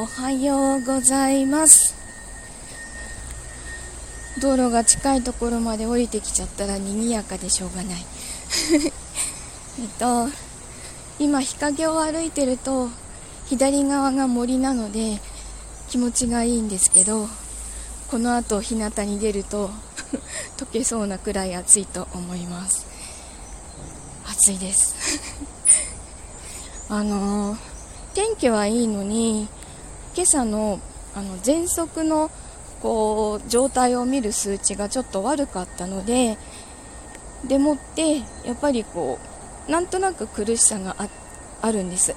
おはようございます。道路が近いところまで降りてきちゃったら賑やかでしょうがない。えっと今日陰を歩いてると左側が森なので気持ちがいいんですけどこの後日向に出ると 溶けそうなくらい暑いと思います。暑いです。あのー、天気はいいのに今朝のあの喘息のこう状態を見る数値がちょっと悪かったのででもってやっぱりこうなんとなく苦しさがあるんです。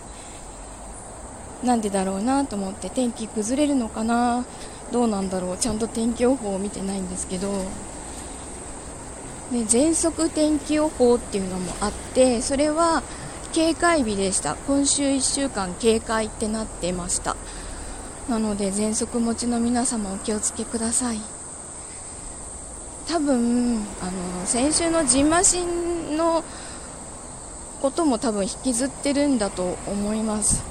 なんでだろうなと思って天気崩れるのかな？どうなんだろう？ちゃんと天気予報を見てないんですけど。で喘息天気予報っていうのもあってそれは警戒日でした。今週1週間警戒ってなってました。なので喘息持ちの皆様お気をつけください。多分あの先週のじんましんのことも多分引きずってるんだと思います。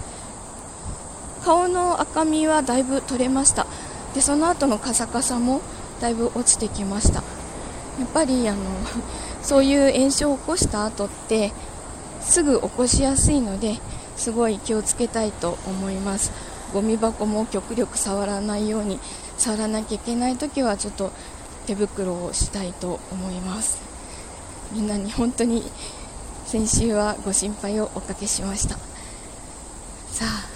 顔の赤みはだいぶ取れました。でその後のカサカサもだいぶ落ちてきました。やっぱりあの そういう炎症を起こした後ってすぐ起こしやすいのですごい気をつけたいと思います。ゴミ箱も極力触らないように触らなきゃいけない時はちょっと手袋をしたいと思います。みんなに本当に先週はご心配をおかけしました。さあ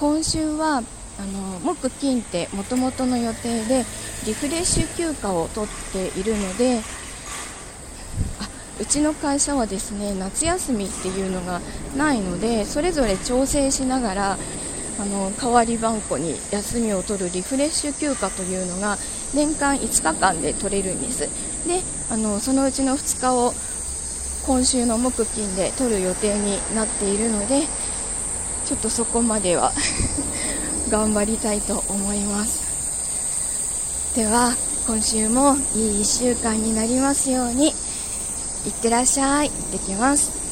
今週はあの木金ってもともとの予定でリフレッシュ休暇を取っているのであうちの会社はですね夏休みっていうのがないのでそれぞれ調整しながらあの代わり番号に休みを取るリフレッシュ休暇というのが年間5日間で取れるんですであのそのうちの2日を今週の木金で取る予定になっているのでちょっとそこまでは 頑張りたいと思いますでは今週もいい1週間になりますようにいってらっしゃい。行ってきます。